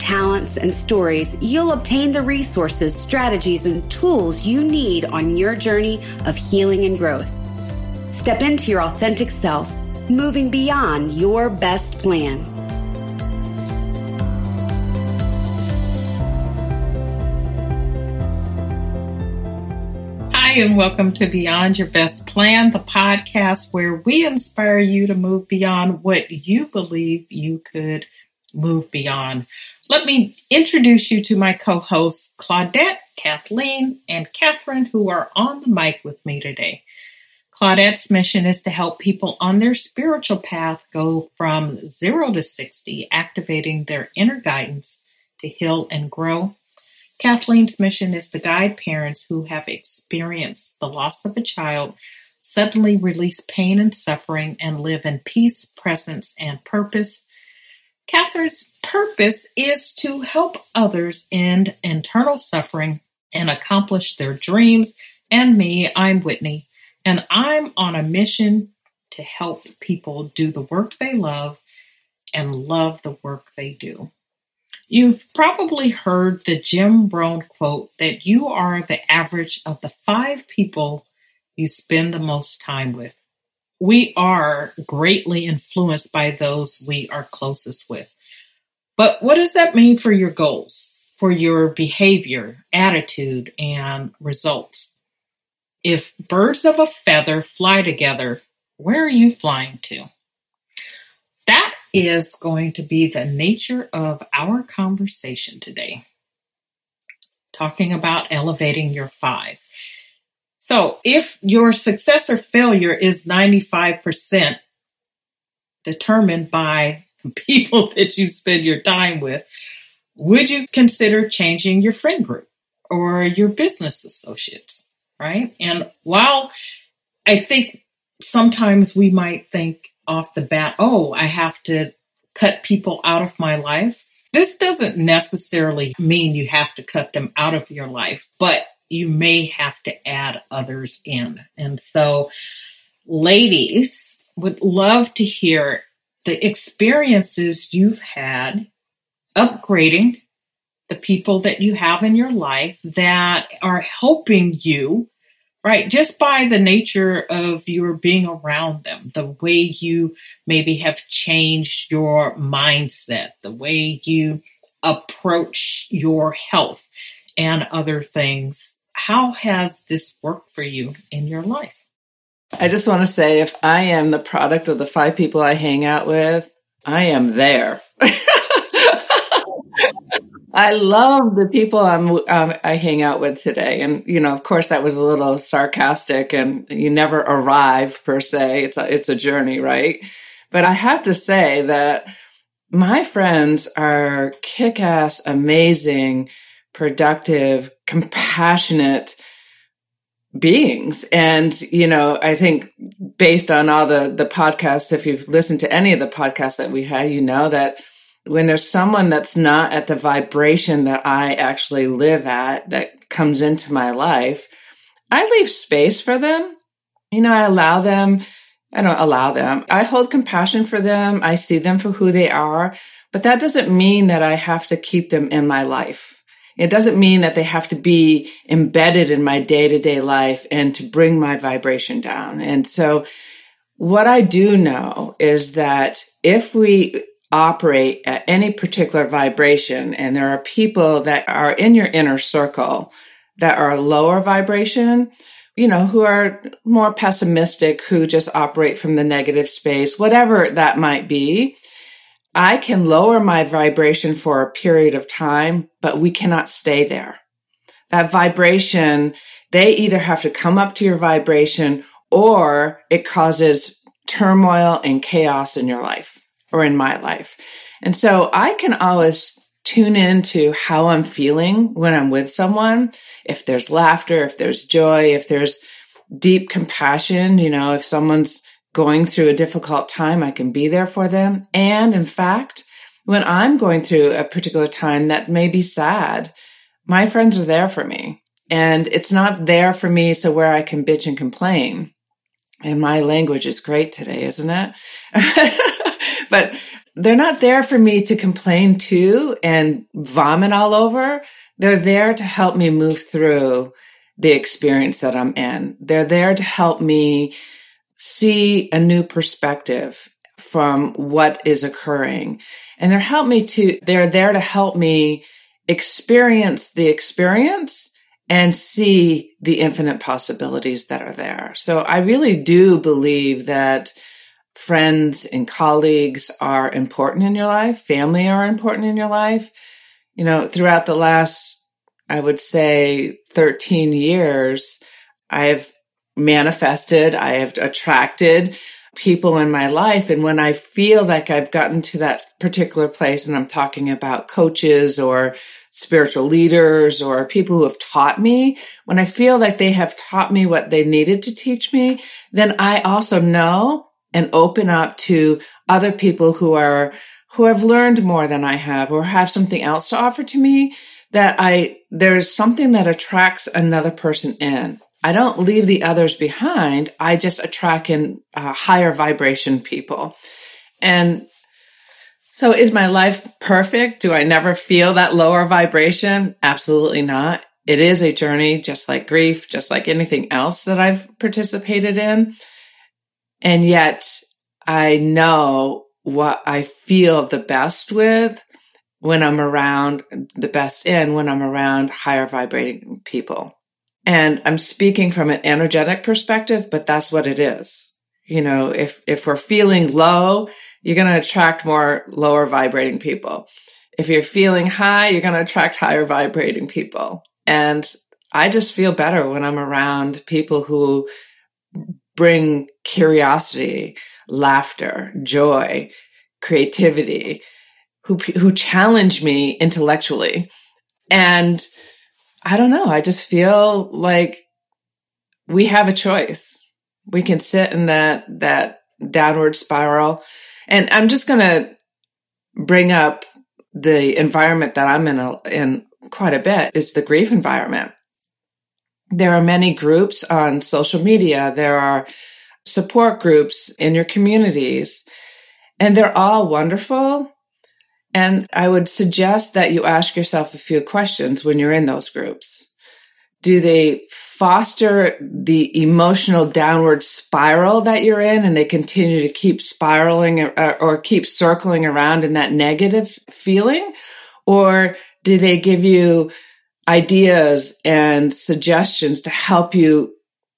talents, and stories, you'll obtain the resources, strategies, and tools you need on your journey of healing and growth. Step into your authentic self, moving beyond your best plan. Hi, and welcome to Beyond Your Best Plan, the podcast where we inspire you to move beyond what you believe you could move beyond. Let me introduce you to my co hosts, Claudette, Kathleen, and Catherine, who are on the mic with me today. Claudette's mission is to help people on their spiritual path go from zero to 60, activating their inner guidance to heal and grow. Kathleen's mission is to guide parents who have experienced the loss of a child suddenly release pain and suffering and live in peace, presence, and purpose Catherine's purpose is to help others end internal suffering and accomplish their dreams. And me, I'm Whitney, and I'm on a mission to help people do the work they love and love the work they do. You've probably heard the Jim Rohn quote that you are the average of the five people you spend the most time with we are greatly influenced by those we are closest with. But what does that mean for your goals, for your behavior, attitude, and results? If birds of a feather fly together, where are you flying to? That is going to be the nature of our conversation today. Talking about elevating your five. So if your success or failure is 95% determined by the people that you spend your time with, would you consider changing your friend group or your business associates? Right. And while I think sometimes we might think off the bat, oh, I have to cut people out of my life. This doesn't necessarily mean you have to cut them out of your life, but you may have to add others in. And so, ladies, would love to hear the experiences you've had upgrading the people that you have in your life that are helping you, right? Just by the nature of your being around them, the way you maybe have changed your mindset, the way you approach your health and other things how has this worked for you in your life? I just want to say if I am the product of the five people I hang out with, I am there. I love the people I'm um, I hang out with today, and you know, of course, that was a little sarcastic, and you never arrive per se. It's a it's a journey, right? But I have to say that my friends are kick ass, amazing productive, compassionate beings. And, you know, I think based on all the, the podcasts, if you've listened to any of the podcasts that we had, you know that when there's someone that's not at the vibration that I actually live at that comes into my life, I leave space for them. You know, I allow them, I don't allow them. I hold compassion for them. I see them for who they are, but that doesn't mean that I have to keep them in my life. It doesn't mean that they have to be embedded in my day to day life and to bring my vibration down. And so what I do know is that if we operate at any particular vibration and there are people that are in your inner circle that are lower vibration, you know, who are more pessimistic, who just operate from the negative space, whatever that might be, I can lower my vibration for a period of time, but we cannot stay there. That vibration, they either have to come up to your vibration or it causes turmoil and chaos in your life or in my life. And so I can always tune into how I'm feeling when I'm with someone. If there's laughter, if there's joy, if there's deep compassion, you know, if someone's going through a difficult time, I can be there for them. And in fact, when I'm going through a particular time that may be sad, my friends are there for me. And it's not there for me so where I can bitch and complain. And my language is great today, isn't it? but they're not there for me to complain to and vomit all over. They're there to help me move through the experience that I'm in. They're there to help me see a new perspective from what is occurring. And they're help me to, they're there to help me experience the experience and see the infinite possibilities that are there. So I really do believe that friends and colleagues are important in your life. Family are important in your life. You know, throughout the last, I would say 13 years, I've manifested, I have attracted people in my life. And when I feel like I've gotten to that particular place, and I'm talking about coaches or spiritual leaders or people who have taught me, when I feel like they have taught me what they needed to teach me, then I also know and open up to other people who are, who have learned more than I have or have something else to offer to me that I, there's something that attracts another person in. I don't leave the others behind. I just attract in uh, higher vibration people. And so is my life perfect? Do I never feel that lower vibration? Absolutely not. It is a journey, just like grief, just like anything else that I've participated in. And yet I know what I feel the best with when I'm around the best in when I'm around higher vibrating people. And I'm speaking from an energetic perspective, but that's what it is. You know, if, if we're feeling low, you're going to attract more lower vibrating people. If you're feeling high, you're going to attract higher vibrating people. And I just feel better when I'm around people who bring curiosity, laughter, joy, creativity, who, who challenge me intellectually. And I don't know. I just feel like we have a choice. We can sit in that, that downward spiral. And I'm just going to bring up the environment that I'm in, a, in quite a bit. It's the grief environment. There are many groups on social media. There are support groups in your communities and they're all wonderful. And I would suggest that you ask yourself a few questions when you're in those groups. Do they foster the emotional downward spiral that you're in and they continue to keep spiraling or, or keep circling around in that negative feeling? Or do they give you ideas and suggestions to help you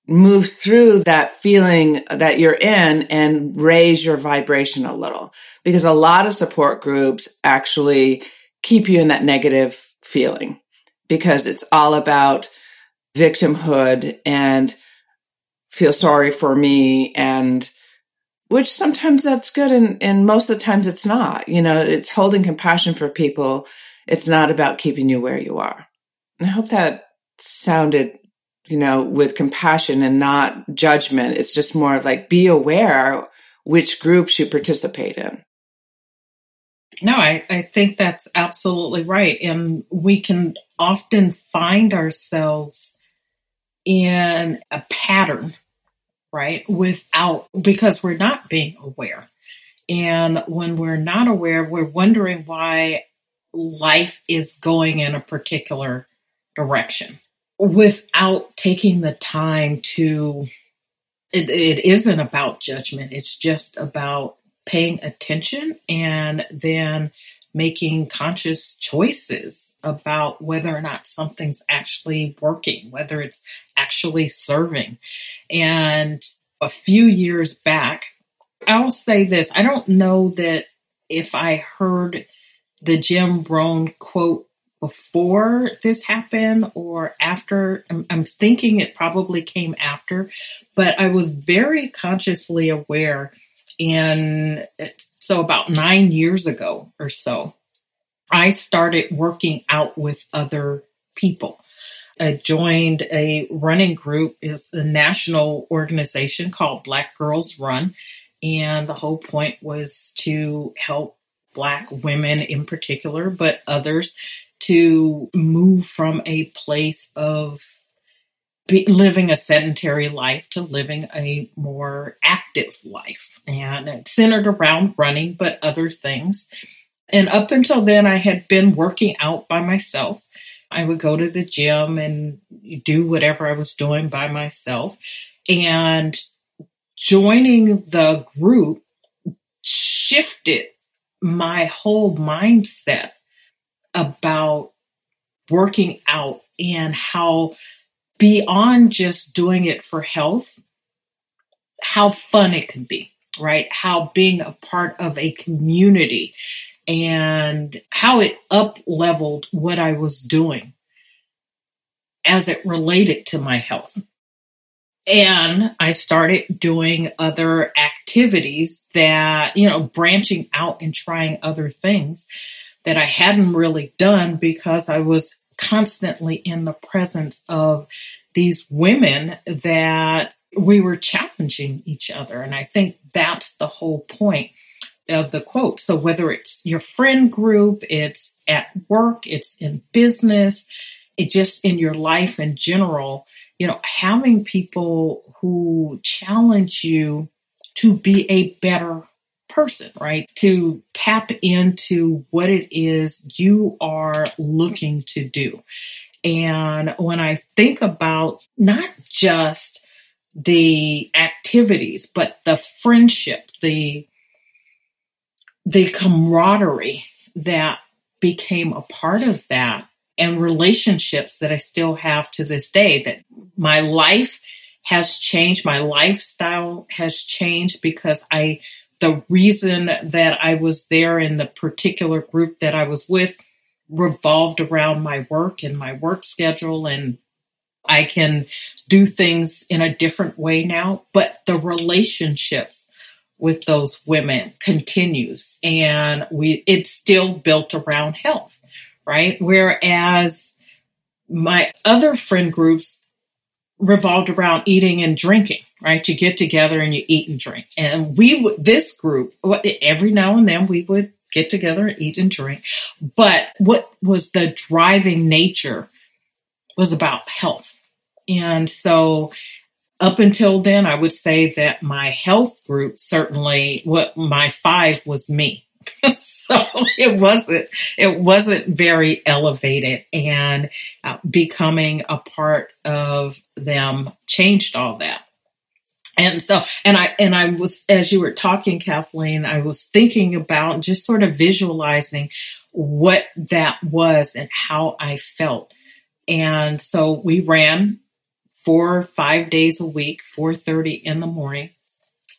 move through that feeling that you're in and raise your vibration a little. Because a lot of support groups actually keep you in that negative feeling because it's all about victimhood and feel sorry for me and which sometimes that's good and, and most of the times it's not. You know it's holding compassion for people. It's not about keeping you where you are. I hope that sounded you know, with compassion and not judgment. It's just more like be aware which groups you participate in. No, I, I think that's absolutely right. And we can often find ourselves in a pattern, right? Without, because we're not being aware. And when we're not aware, we're wondering why life is going in a particular direction without taking the time to it, it isn't about judgment. It's just about paying attention and then making conscious choices about whether or not something's actually working whether it's actually serving. And a few years back i'll say this i don't know that if i heard the jim rohn quote before this happened or after. I'm, I'm, thinking it probably came after, but I was very consciously aware. And so, about nine years ago or so, I started working out with other people. I joined a running group. It's a national organization called Black Girls Run. And the whole point was to help Black women in particular, but others to move from a place of be, living a sedentary life to living a more active life. And it's centered around running, but other things. And up until then, I had been working out by myself. I would go to the gym and do whatever I was doing by myself. And joining the group shifted my whole mindset about working out and how beyond just doing it for health, how fun it can be, right? How being a part of a community and how it up leveled what I was doing as it related to my health. And I started doing other activities that, you know, branching out and trying other things that I hadn't really done because I was constantly in the presence of these women that we were challenging each other. And I think that's the whole point of the quote. So whether it's your friend group, it's at work, it's in business, it just in your life in general, you know, having people who challenge you to be a better person, right? To tap into what it is you are looking to do. And when I think about not just the activities, but the friendship, the the camaraderie that became a part of that and relationships that I still have to this day that my life has changed my lifestyle has changed because I the reason that I was there in the particular group that I was with revolved around my work and my work schedule and I can do things in a different way now but the relationships with those women continues and we it's still built around health right? Whereas my other friend groups revolved around eating and drinking right? You get together and you eat and drink. And we would this group every now and then we would get together and eat and drink. But what was the driving nature was about health. And so up until then, I would say that my health group certainly what my five was me. so it wasn't it wasn't very elevated. And uh, becoming a part of them changed all that and so and i and i was as you were talking kathleen i was thinking about just sort of visualizing what that was and how i felt. And so we ran four five days a week 4.30 in the morning.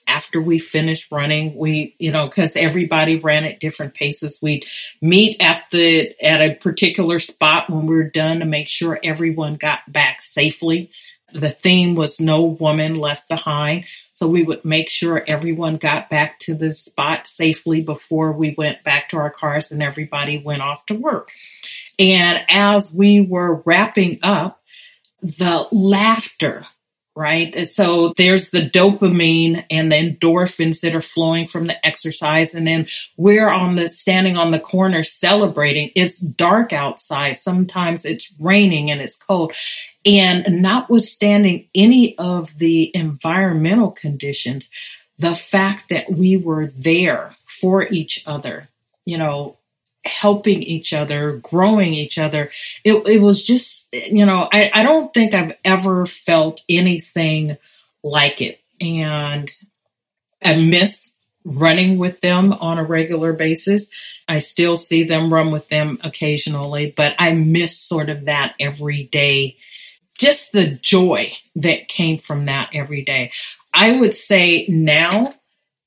After we finished running we you know because everybody ran at different paces. We'd meet at the at a particular spot when we were done to make sure everyone got back safely the theme was no woman left behind so we would make sure everyone got back to the spot safely before we went back to our cars and everybody went off to work and as we were wrapping up the laughter, right? So there's the dopamine and the endorphins that are flowing from the exercise. And then we're on the standing on the corner celebrating. It's dark outside. Sometimes it's raining and it's cold. And notwithstanding any of the environmental conditions, the fact that we were there for each other, you know, helping each other, growing each other. It, it was just, you know, I, I don't think I've ever felt anything like it. And I miss running with them on a regular basis. I still see them run with them occasionally, but I miss sort of that every day. Just the joy that came from that every day. I would say now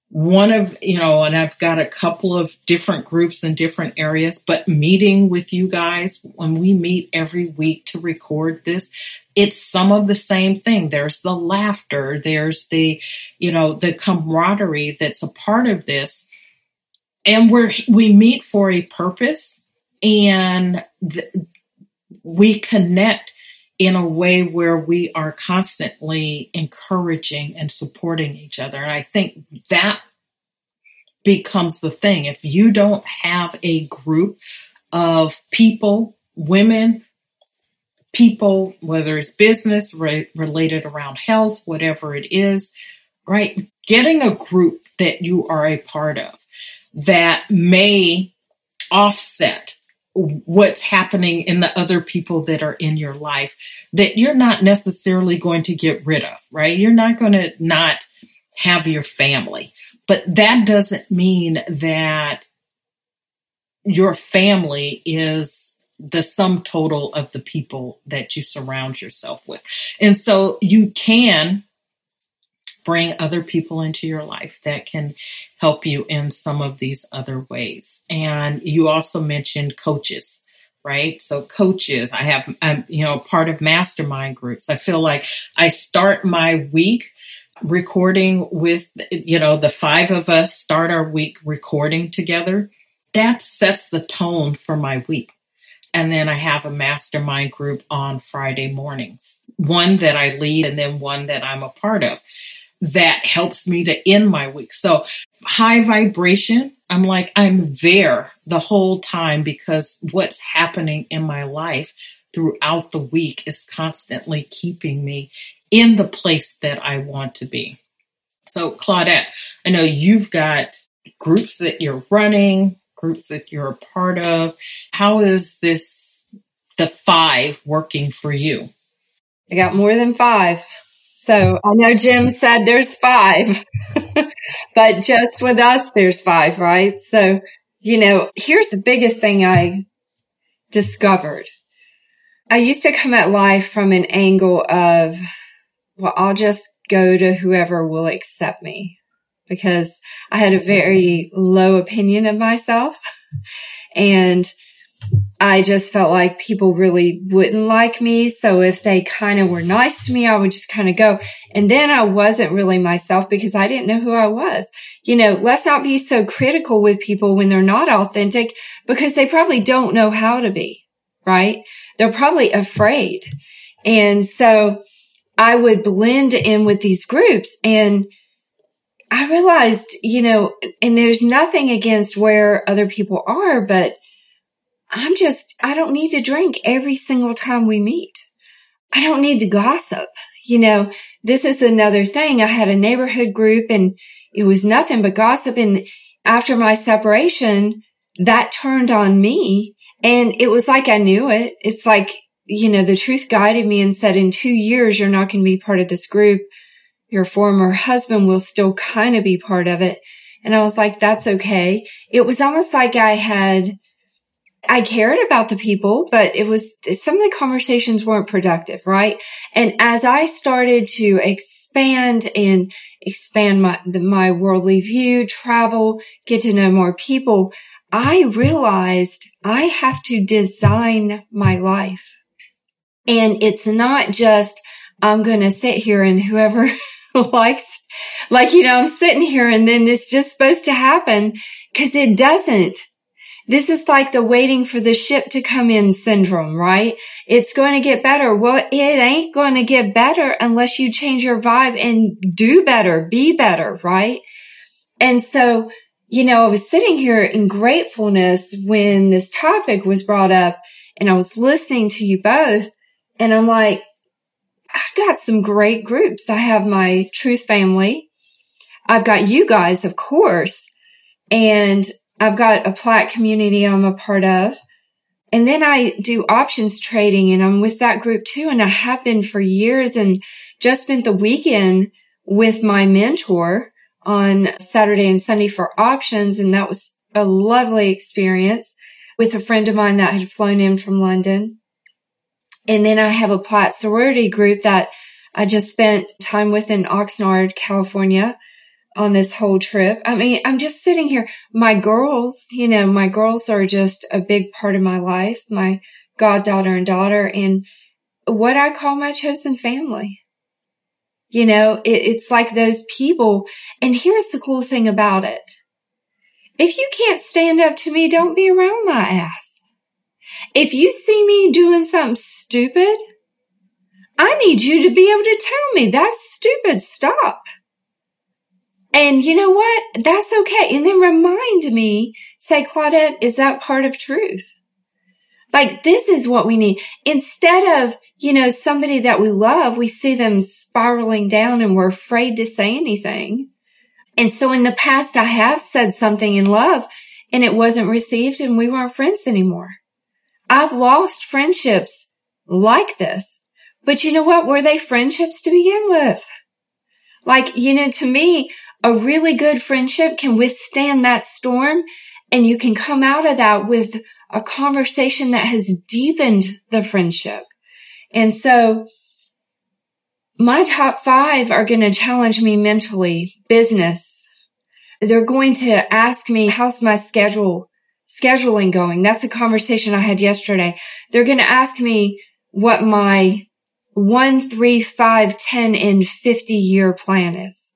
one of you know and i've got a couple of different groups in different areas but meeting with you guys when we meet every week to record this it's some of the same thing there's the laughter there's the you know the camaraderie that's a part of this and we're we meet for a purpose and th- we connect in a way where we are constantly encouraging and supporting each other. And I think that becomes the thing. If you don't have a group of people, women, people, whether it's business re- related around health, whatever it is, right? Getting a group that you are a part of that may offset what's happening in the other people that are in your life that you're not necessarily going to get rid of, right? You're not going to not have your family, but that doesn't mean that your family is the sum total of the people that you surround yourself with. And so you can bring other people into your life that can help you in some of these other ways. And you also mentioned coaches, right? So coaches, I have, I'm, you know, part of mastermind groups. I feel like I start my week recording with, you know, the five of us start our week recording together. That sets the tone for my week. And then I have a mastermind group on Friday mornings, one that I lead and then one that I'm a part of that helps me to end my week. So high vibration, I'm like, I'm there the whole time because what's happening in my life throughout the week is constantly keeping me in the place that I want to be. So Claudette, I know you've got groups that you're running, groups that you're a part of. How is this, the five working for you? I got more than five. So I know Jim said there's five, but just with us, there's five, right? So, you know, here's the biggest thing I discovered. I used to come at life from an angle of, well, I'll just go to whoever will accept me because I had a very low opinion of myself. and I just felt like people really wouldn't like me. So if they kind of were nice to me, I would just kind of go. And then I wasn't really myself because I didn't know who I was. You know, let's not be so critical with people when they're not authentic because they probably don't know how to be, right? They're probably afraid. And so I would blend in with these groups and I realized, you know, and there's nothing against where other people are, but I'm just, I don't need to drink every single time we meet. I don't need to gossip. You know, this is another thing. I had a neighborhood group and it was nothing but gossip. And after my separation, that turned on me and it was like I knew it. It's like, you know, the truth guided me and said, in two years, you're not going to be part of this group. Your former husband will still kind of be part of it. And I was like, that's okay. It was almost like I had I cared about the people, but it was some of the conversations weren't productive, right? And as I started to expand and expand my my worldly view, travel, get to know more people, I realized I have to design my life. And it's not just I'm going to sit here and whoever likes like you know I'm sitting here and then it's just supposed to happen cuz it doesn't this is like the waiting for the ship to come in syndrome, right? It's going to get better. Well, it ain't going to get better unless you change your vibe and do better, be better, right? And so, you know, I was sitting here in gratefulness when this topic was brought up and I was listening to you both and I'm like, I've got some great groups. I have my truth family. I've got you guys, of course. And I've got a Platt community I'm a part of. And then I do options trading and I'm with that group too. And I have been for years and just spent the weekend with my mentor on Saturday and Sunday for options. And that was a lovely experience with a friend of mine that had flown in from London. And then I have a Platt sorority group that I just spent time with in Oxnard, California on this whole trip. I mean, I'm just sitting here. My girls, you know, my girls are just a big part of my life, my goddaughter and daughter, and what I call my chosen family. You know, it, it's like those people. And here's the cool thing about it. If you can't stand up to me, don't be around my ass. If you see me doing something stupid, I need you to be able to tell me that's stupid. Stop. And you know what? That's okay. And then remind me, say, Claudette, is that part of truth? Like this is what we need. Instead of, you know, somebody that we love, we see them spiraling down and we're afraid to say anything. And so in the past, I have said something in love and it wasn't received and we weren't friends anymore. I've lost friendships like this. But you know what? Were they friendships to begin with? Like, you know, to me, a really good friendship can withstand that storm and you can come out of that with a conversation that has deepened the friendship. And so my top five are going to challenge me mentally, business. They're going to ask me, how's my schedule, scheduling going? That's a conversation I had yesterday. They're going to ask me what my one, three, five, 10 and 50 year plan is.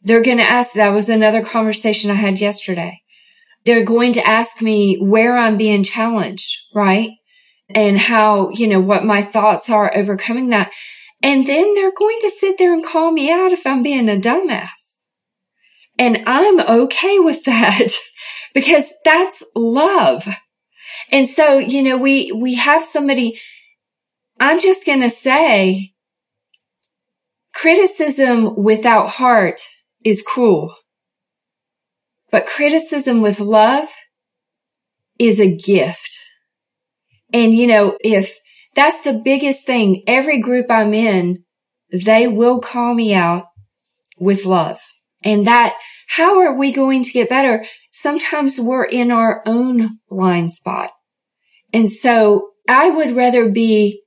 They're going to ask, that was another conversation I had yesterday. They're going to ask me where I'm being challenged, right? And how, you know, what my thoughts are overcoming that. And then they're going to sit there and call me out if I'm being a dumbass. And I'm okay with that because that's love. And so, you know, we, we have somebody, I'm just going to say criticism without heart is cruel. But criticism with love is a gift. And you know, if that's the biggest thing, every group I'm in, they will call me out with love. And that, how are we going to get better? Sometimes we're in our own blind spot. And so I would rather be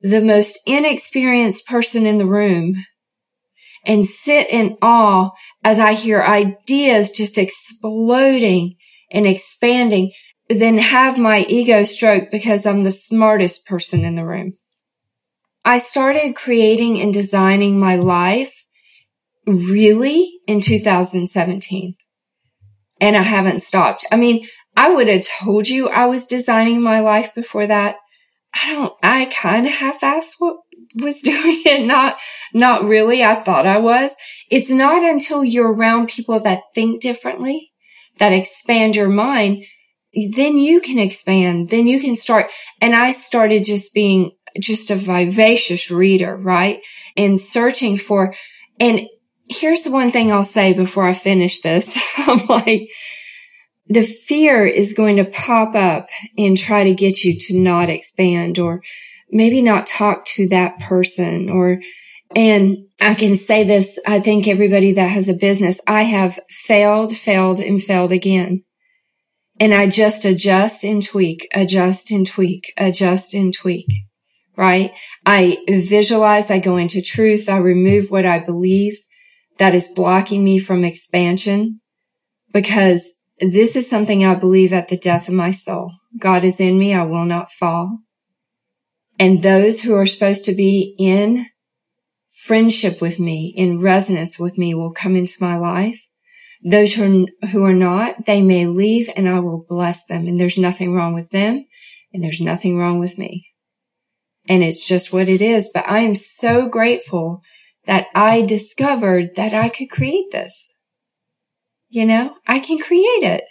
the most inexperienced person in the room and sit in awe as I hear ideas just exploding and expanding than have my ego stroke because I'm the smartest person in the room. I started creating and designing my life really in 2017 and I haven't stopped. I mean, I would have told you I was designing my life before that. I don't, I kind of half-assed what was doing it. Not, not really. I thought I was. It's not until you're around people that think differently, that expand your mind, then you can expand. Then you can start. And I started just being just a vivacious reader, right? And searching for, and here's the one thing I'll say before I finish this. I'm like, the fear is going to pop up and try to get you to not expand or maybe not talk to that person or, and I can say this. I think everybody that has a business, I have failed, failed and failed again. And I just adjust and tweak, adjust and tweak, adjust and tweak, right? I visualize, I go into truth, I remove what I believe that is blocking me from expansion because this is something I believe at the death of my soul. God is in me. I will not fall. And those who are supposed to be in friendship with me, in resonance with me will come into my life. Those who are, who are not, they may leave and I will bless them. And there's nothing wrong with them and there's nothing wrong with me. And it's just what it is. But I am so grateful that I discovered that I could create this. You know, I can create it.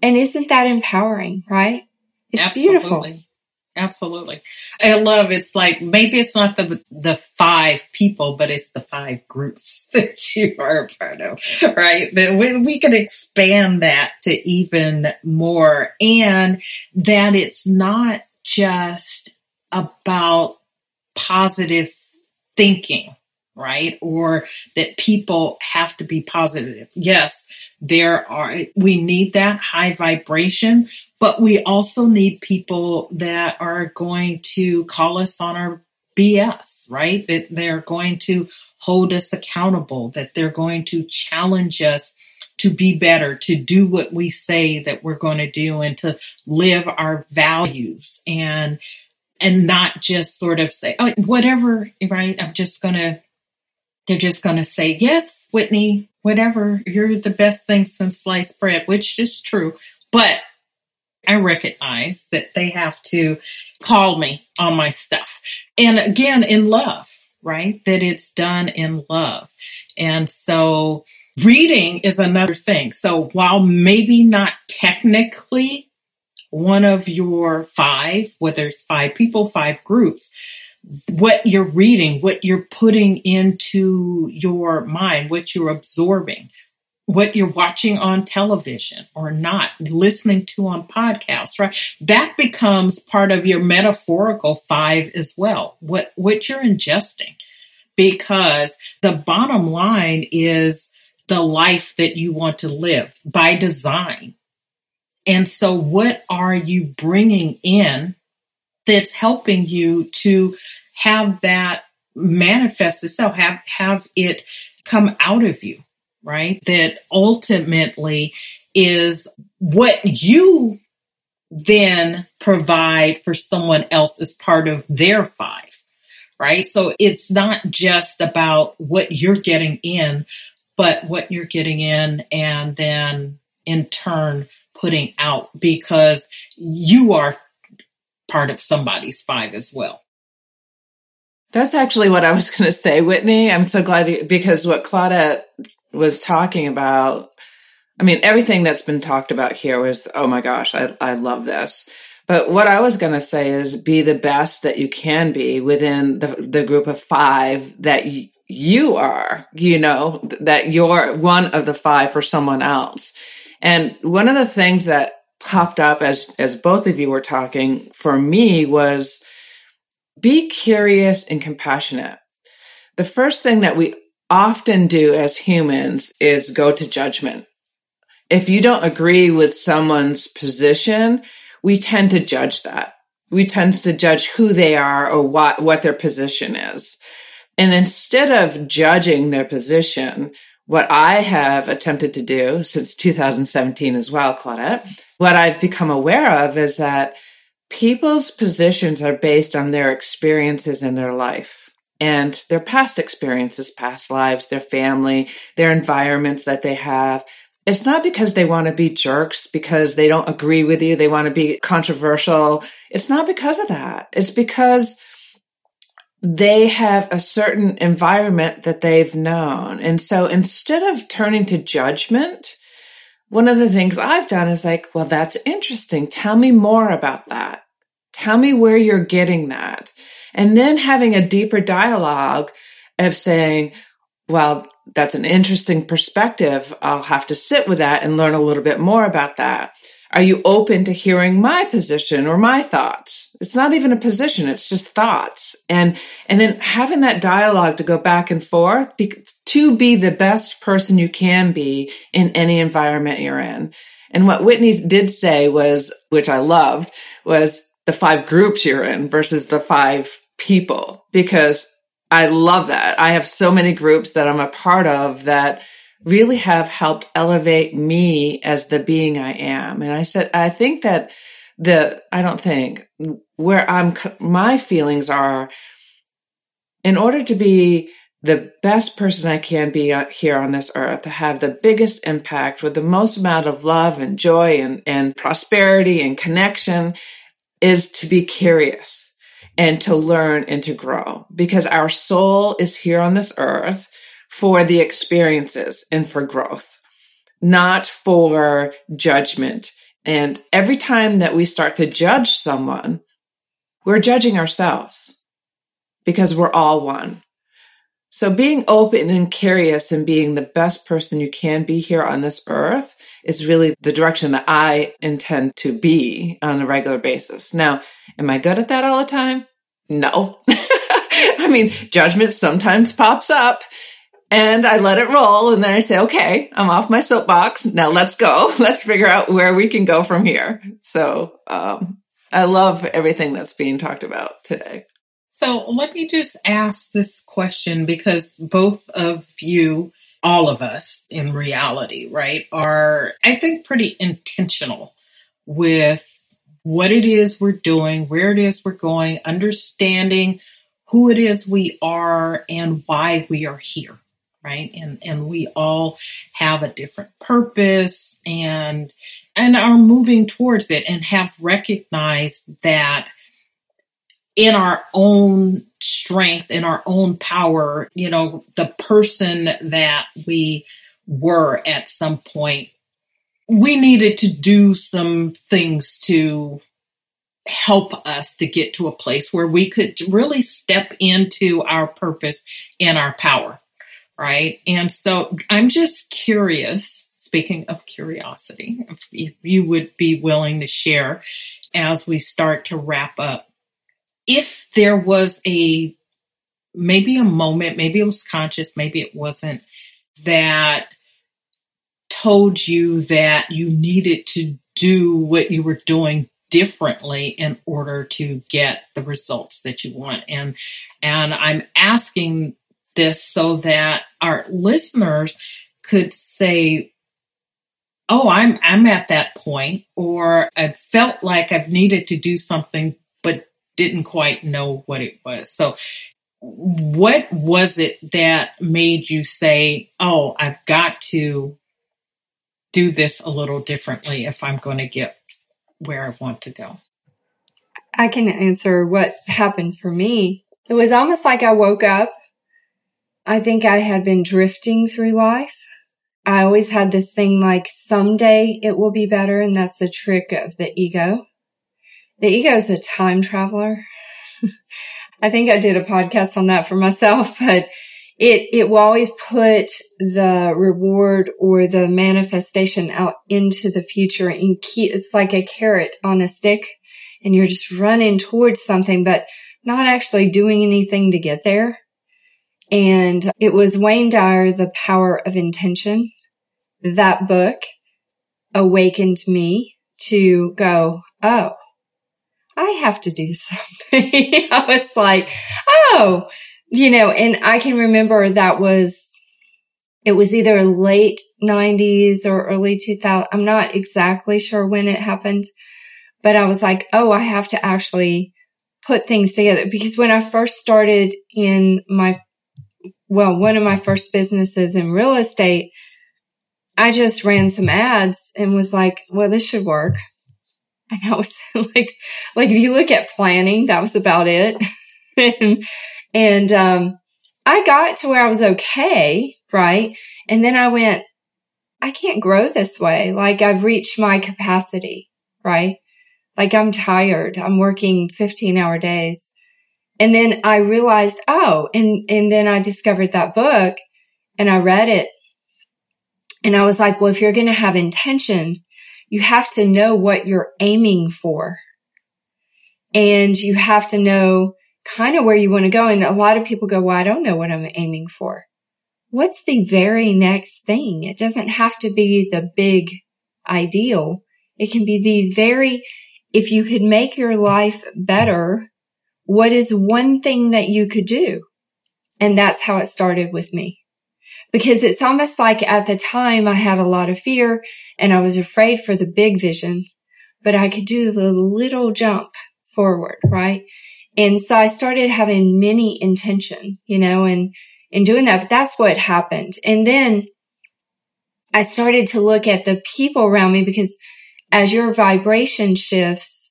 And isn't that empowering, right? It's Absolutely. beautiful. Absolutely. I love it's like maybe it's not the the five people, but it's the five groups that you are a part of, right? That we, we can expand that to even more and that it's not just about positive thinking, right? Or that people have to be positive. Yes, there are, we need that high vibration, but we also need people that are going to call us on our BS, right? That they're going to hold us accountable, that they're going to challenge us to be better, to do what we say that we're going to do and to live our values and and not just sort of say, oh, whatever, right? I'm just going to they're just going to say, yes, Whitney, whatever, you're the best thing since sliced bread, which is true. But I recognize that they have to call me on my stuff. And again, in love, right? That it's done in love. And so reading is another thing. So while maybe not technically one of your five, whether it's five people, five groups, what you're reading, what you're putting into your mind, what you're absorbing, what you're watching on television or not, listening to on podcasts, right? That becomes part of your metaphorical five as well. What, what you're ingesting. Because the bottom line is the life that you want to live by design. And so what are you bringing in that's helping you to have that manifest itself, have, have it come out of you? right? That ultimately is what you then provide for someone else as part of their five, right? So it's not just about what you're getting in, but what you're getting in and then in turn putting out because you are part of somebody's five as well. That's actually what I was going to say, Whitney. I'm so glad you, because what Claudette was talking about, I mean, everything that's been talked about here was, oh my gosh, I, I love this. But what I was going to say is be the best that you can be within the, the group of five that y- you are, you know, that you're one of the five for someone else. And one of the things that popped up as, as both of you were talking for me was be curious and compassionate. The first thing that we often do as humans is go to judgment. If you don't agree with someone's position, we tend to judge that. We tend to judge who they are or what, what their position is. And instead of judging their position, what I have attempted to do since 2017 as well, Claudette, what I've become aware of is that people's positions are based on their experiences in their life and their past experiences, past lives, their family, their environments that they have. It's not because they want to be jerks, because they don't agree with you, they want to be controversial. It's not because of that. It's because they have a certain environment that they've known. And so instead of turning to judgment, one of the things I've done is like, well, that's interesting. Tell me more about that. Tell me where you're getting that. And then having a deeper dialogue of saying, well, that's an interesting perspective. I'll have to sit with that and learn a little bit more about that. Are you open to hearing my position or my thoughts? It's not even a position, it's just thoughts. And and then having that dialogue to go back and forth be, to be the best person you can be in any environment you're in. And what Whitney did say was, which I loved, was the five groups you're in versus the five people because I love that. I have so many groups that I'm a part of that really have helped elevate me as the being I am. And I said, I think that the, I don't think where I'm, my feelings are in order to be the best person I can be uh, here on this earth, to have the biggest impact with the most amount of love and joy and, and prosperity and connection is to be curious and to learn and to grow because our soul is here on this earth for the experiences and for growth, not for judgment. And every time that we start to judge someone, we're judging ourselves because we're all one. So being open and curious and being the best person you can be here on this earth is really the direction that I intend to be on a regular basis. Now, am I good at that all the time? No. I mean, judgment sometimes pops up and I let it roll and then I say, okay, I'm off my soapbox. Now let's go. Let's figure out where we can go from here. So, um, I love everything that's being talked about today. So let me just ask this question because both of you, all of us in reality, right, are, I think, pretty intentional with what it is we're doing, where it is we're going, understanding who it is we are and why we are here. Right? And and we all have a different purpose and and are moving towards it and have recognized that in our own strength, in our own power, you know, the person that we were at some point, we needed to do some things to help us to get to a place where we could really step into our purpose and our power. Right. And so I'm just curious, speaking of curiosity, if you would be willing to share as we start to wrap up if there was a maybe a moment, maybe it was conscious, maybe it wasn't, that told you that you needed to do what you were doing differently in order to get the results that you want. And and I'm asking this so that our listeners could say, "Oh, I'm I'm at that point," or "I felt like I've needed to do something but didn't quite know what it was. So, what was it that made you say, Oh, I've got to do this a little differently if I'm going to get where I want to go? I can answer what happened for me. It was almost like I woke up. I think I had been drifting through life. I always had this thing like someday it will be better. And that's a trick of the ego the ego is a time traveler. I think I did a podcast on that for myself, but it, it will always put the reward or the manifestation out into the future and keep, it's like a carrot on a stick and you're just running towards something, but not actually doing anything to get there. And it was Wayne Dyer, The Power of Intention. That book awakened me to go, Oh, I have to do something. I was like, oh, you know, and I can remember that was, it was either late 90s or early 2000. I'm not exactly sure when it happened, but I was like, oh, I have to actually put things together because when I first started in my, well, one of my first businesses in real estate, I just ran some ads and was like, well, this should work. And that was like, like if you look at planning, that was about it. and, and, um, I got to where I was okay. Right. And then I went, I can't grow this way. Like I've reached my capacity. Right. Like I'm tired. I'm working 15 hour days. And then I realized, oh, and, and then I discovered that book and I read it. And I was like, well, if you're going to have intention, you have to know what you're aiming for. And you have to know kind of where you want to go. And a lot of people go, well, I don't know what I'm aiming for. What's the very next thing? It doesn't have to be the big ideal. It can be the very, if you could make your life better, what is one thing that you could do? And that's how it started with me because it's almost like at the time I had a lot of fear and I was afraid for the big vision, but I could do the little jump forward, right? And so I started having many intention, you know, and, and doing that, but that's what happened. And then I started to look at the people around me because as your vibration shifts,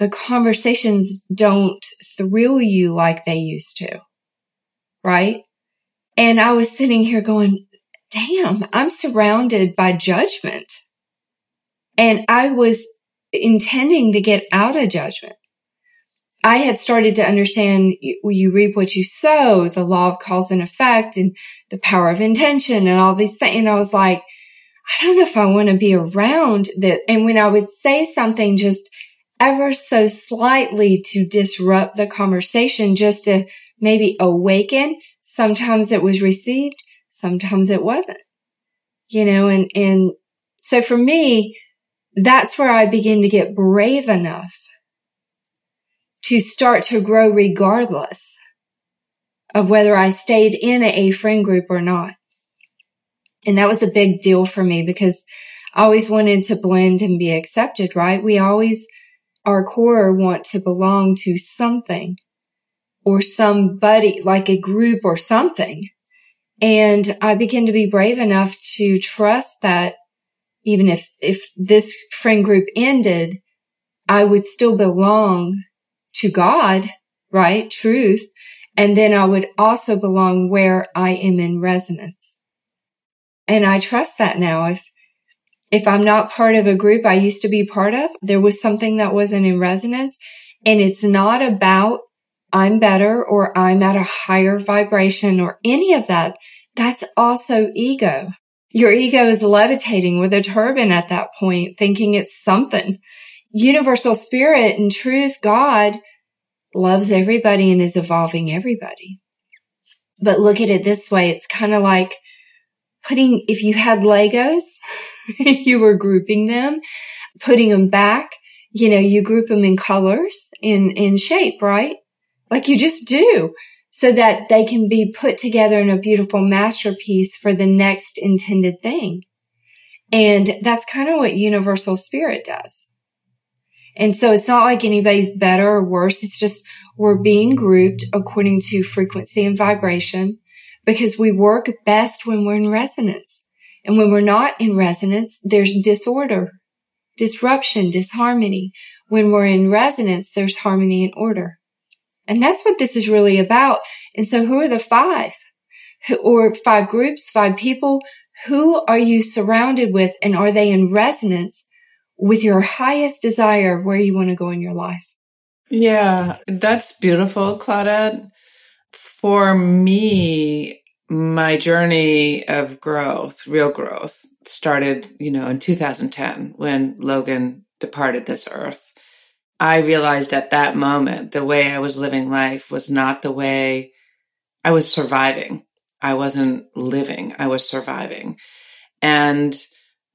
the conversations don't thrill you like they used to, right? And I was sitting here going, damn, I'm surrounded by judgment. And I was intending to get out of judgment. I had started to understand you, you, reap what you sow, the law of cause and effect and the power of intention and all these things. And I was like, I don't know if I want to be around that. And when I would say something just ever so slightly to disrupt the conversation, just to maybe awaken, Sometimes it was received, sometimes it wasn't. You know, and, and so for me, that's where I begin to get brave enough to start to grow regardless of whether I stayed in a friend group or not. And that was a big deal for me because I always wanted to blend and be accepted, right? We always, our core want to belong to something or somebody like a group or something. And I begin to be brave enough to trust that even if, if this friend group ended, I would still belong to God, right? Truth. And then I would also belong where I am in resonance. And I trust that now. If, if I'm not part of a group I used to be part of, there was something that wasn't in resonance. And it's not about I'm better or I'm at a higher vibration or any of that. That's also ego. Your ego is levitating with a turban at that point, thinking it's something. Universal spirit and truth, God loves everybody and is evolving everybody. But look at it this way. It's kind of like putting, if you had Legos, you were grouping them, putting them back, you know, you group them in colors, in, in shape, right? Like you just do so that they can be put together in a beautiful masterpiece for the next intended thing. And that's kind of what universal spirit does. And so it's not like anybody's better or worse. It's just we're being grouped according to frequency and vibration because we work best when we're in resonance. And when we're not in resonance, there's disorder, disruption, disharmony. When we're in resonance, there's harmony and order. And that's what this is really about. And so who are the five? Or five groups, five people? Who are you surrounded with and are they in resonance with your highest desire of where you want to go in your life? Yeah, that's beautiful, Claudette. For me, my journey of growth, real growth, started, you know, in 2010 when Logan departed this earth. I realized at that moment the way I was living life was not the way I was surviving. I wasn't living, I was surviving. And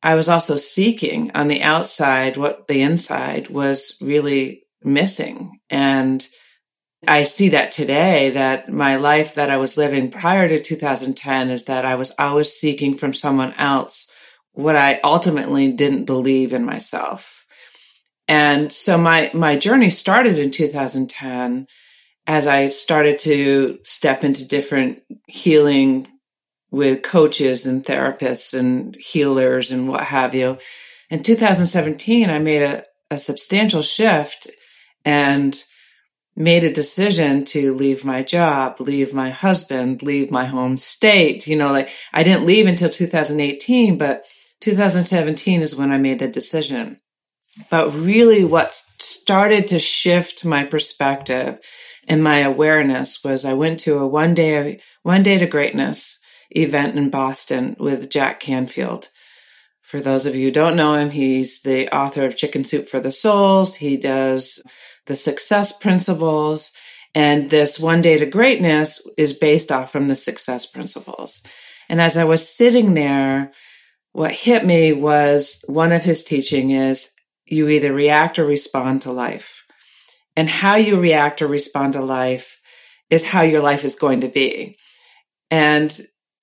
I was also seeking on the outside what the inside was really missing. And I see that today that my life that I was living prior to 2010 is that I was always seeking from someone else what I ultimately didn't believe in myself. And so my, my journey started in 2010 as I started to step into different healing with coaches and therapists and healers and what have you. In 2017, I made a, a substantial shift and made a decision to leave my job, leave my husband, leave my home state. You know, like I didn't leave until 2018, but 2017 is when I made the decision. But really, what started to shift my perspective and my awareness was I went to a one day, one day to greatness event in Boston with Jack Canfield. For those of you who don't know him, he's the author of Chicken Soup for the Souls. He does the success principles. And this one day to greatness is based off from the success principles. And as I was sitting there, what hit me was one of his teaching is you either react or respond to life. And how you react or respond to life is how your life is going to be. And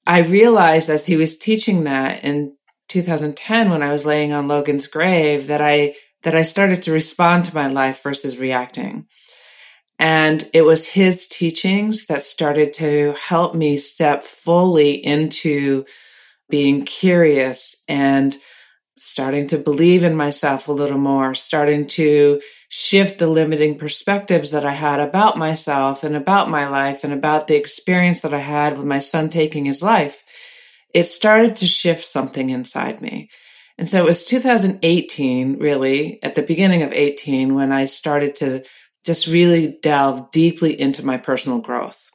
I realized as he was teaching that in 2010 when I was laying on Logan's grave that I that I started to respond to my life versus reacting. And it was his teachings that started to help me step fully into being curious and starting to believe in myself a little more, starting to shift the limiting perspectives that I had about myself and about my life and about the experience that I had with my son taking his life, it started to shift something inside me. And so it was 2018, really, at the beginning of 18, when I started to just really delve deeply into my personal growth.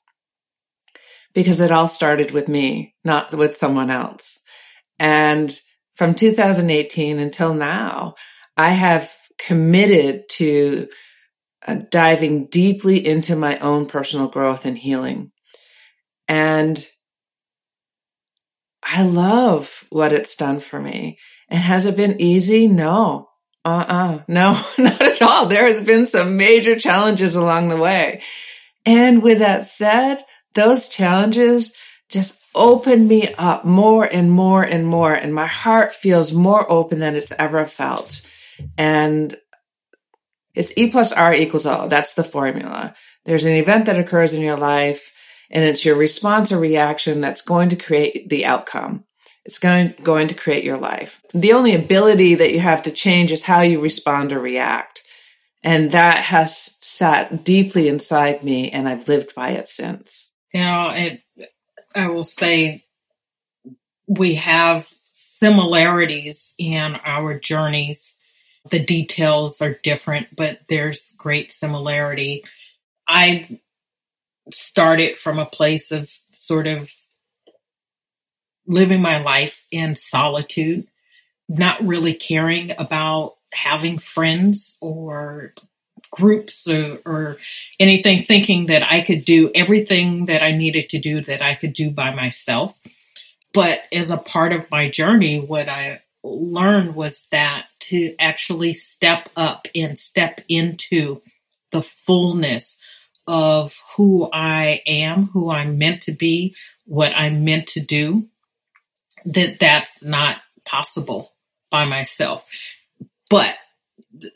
Because it all started with me, not with someone else. And from 2018 until now, I have committed to uh, diving deeply into my own personal growth and healing. And I love what it's done for me. And has it been easy? No. Uh-uh. No, not at all. There has been some major challenges along the way. And with that said, those challenges just opened me up more and more and more. And my heart feels more open than it's ever felt. And it's E plus R equals O. That's the formula. There's an event that occurs in your life And it's your response or reaction that's going to create the outcome. It's going, going to create your life. The only ability that you have to change is how you respond or react. And that has sat deeply inside me, and I've lived by it since. You know, it, I will say we have similarities in our journeys. The details are different, but there's great similarity. I started from a place of sort of living my life in solitude, not really caring about having friends or groups or, or, anything, thinking that I could do everything that I needed to do that I could do by myself. But as a part of my journey, what I learned was that to actually step up and step into the fullness of who I am, who I'm meant to be, what I'm meant to do, that that's not possible by myself. But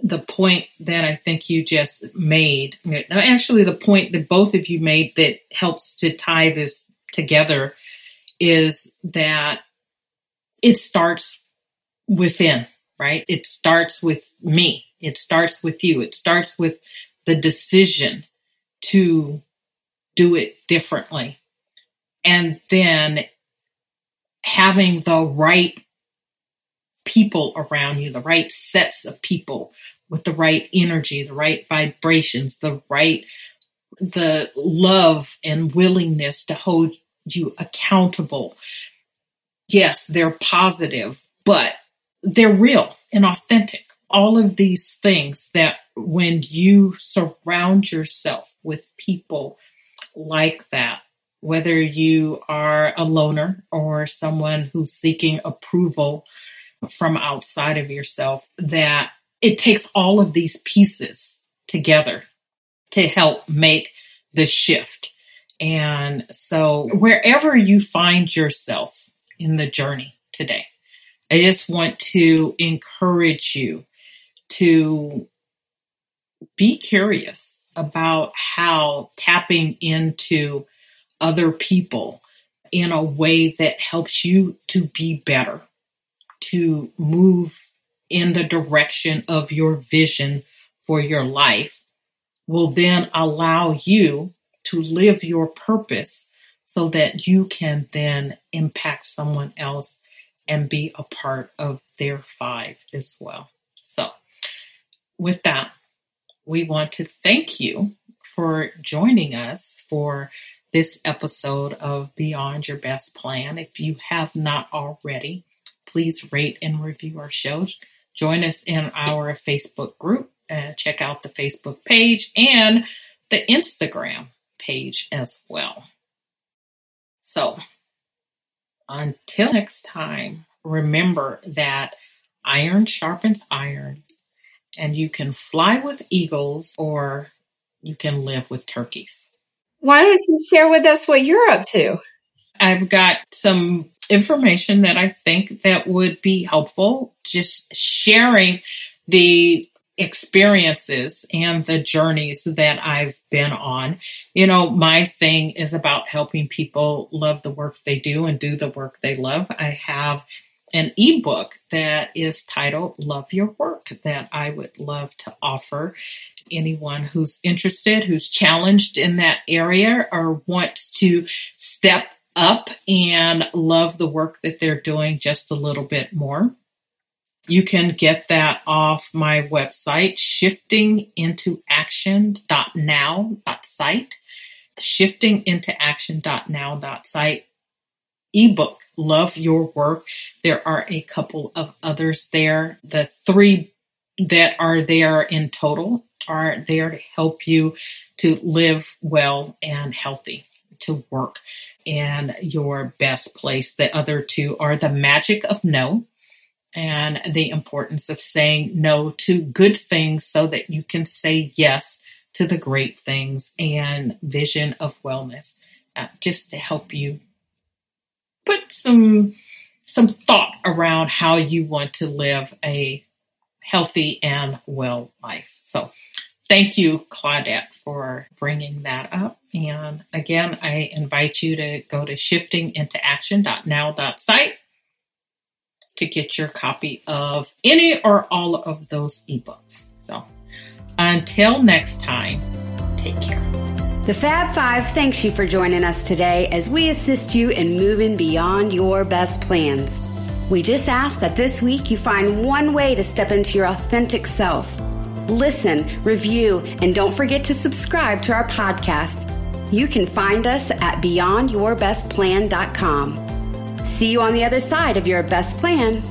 the point that I think you just made, actually, the point that both of you made that helps to tie this together is that it starts within, right? It starts with me. It starts with you. It starts with the decision to do it differently. And then having the right people around you, the right sets of people with the right energy, the right vibrations, the right, the love and willingness to hold you accountable. Yes, they're positive, but they're real and authentic. All of these things that when you surround yourself with people like that, whether you are a loner or someone who's seeking approval from outside of yourself, that it takes all of these pieces together to help make the shift. And so, wherever you find yourself in the journey today, I just want to encourage you to be curious about how tapping into other people in a way that helps you to be better, to move in the direction of your vision for your life will then allow you to live your purpose so that you can then impact someone else and be a part of their five as well. So, with that, we want to thank you for joining us for this episode of Beyond Your Best Plan. If you have not already, please rate and review our show. Join us in our Facebook group. and check out the Facebook page and the Instagram page as well. So, until next time, remember that iron sharpens iron, and you can fly with eagles or you can live with turkeys. Why don't you share with us what you're up to? I've got some information that I think that would be helpful just sharing the experiences and the journeys that I've been on. You know, my thing is about helping people love the work they do and do the work they love. I have an ebook that is titled Love Your Work that I would love to offer anyone who's interested, who's challenged in that area, or wants to step up and love the work that they're doing just a little bit more. You can get that off my website, shiftingintoaction.now.site, shiftingintoaction.now.site ebook, Love Your Work. There are a couple of others there. The three that are there in total are there to help you to live well and healthy, to work in your best place. The other two are the magic of no and the importance of saying no to good things so that you can say yes to the great things and vision of wellness, uh, just to help you put some some thought around how you want to live a healthy and well life. So thank you, Claudette, for bringing that up. And again, I invite you to go to shiftingintoaction.now.site to get your copy of any or all of those ebooks. So until next time, take care. The Fab Five thanks you for joining us today as we assist you in moving beyond your best plans. We just ask that this week you find one way to step into your authentic self listen, review, and don't forget to subscribe to our podcast. You can find us at beyondyourbestplan.com. See you on the other side of your best plan.